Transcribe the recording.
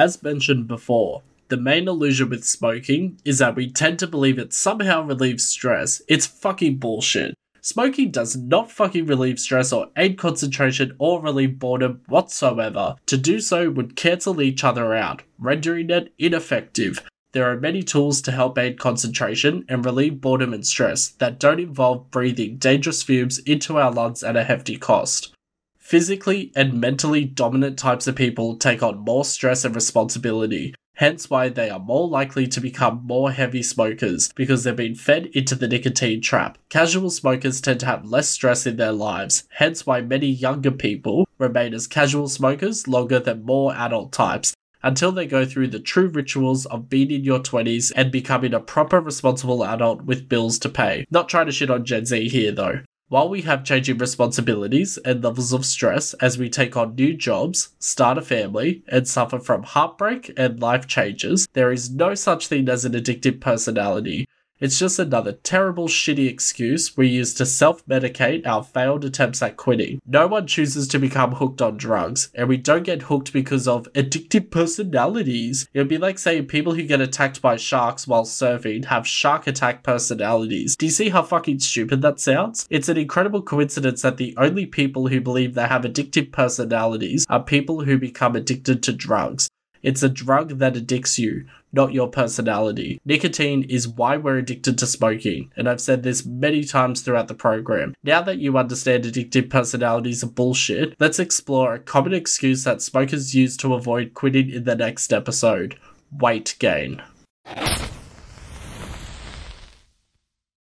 As mentioned before, the main illusion with smoking is that we tend to believe it somehow relieves stress. It's fucking bullshit. Smoking does not fucking relieve stress or aid concentration or relieve boredom whatsoever. To do so would cancel each other out, rendering it ineffective. There are many tools to help aid concentration and relieve boredom and stress that don't involve breathing dangerous fumes into our lungs at a hefty cost. Physically and mentally dominant types of people take on more stress and responsibility, hence why they are more likely to become more heavy smokers because they've been fed into the nicotine trap. Casual smokers tend to have less stress in their lives, hence why many younger people remain as casual smokers longer than more adult types until they go through the true rituals of being in your 20s and becoming a proper responsible adult with bills to pay. Not trying to shit on Gen Z here though. While we have changing responsibilities and levels of stress as we take on new jobs, start a family, and suffer from heartbreak and life changes, there is no such thing as an addictive personality. It's just another terrible, shitty excuse we use to self medicate our failed attempts at quitting. No one chooses to become hooked on drugs, and we don't get hooked because of addictive personalities. It would be like saying people who get attacked by sharks while surfing have shark attack personalities. Do you see how fucking stupid that sounds? It's an incredible coincidence that the only people who believe they have addictive personalities are people who become addicted to drugs. It's a drug that addicts you, not your personality. Nicotine is why we're addicted to smoking, and I've said this many times throughout the program. Now that you understand addictive personalities are bullshit, let's explore a common excuse that smokers use to avoid quitting in the next episode weight gain.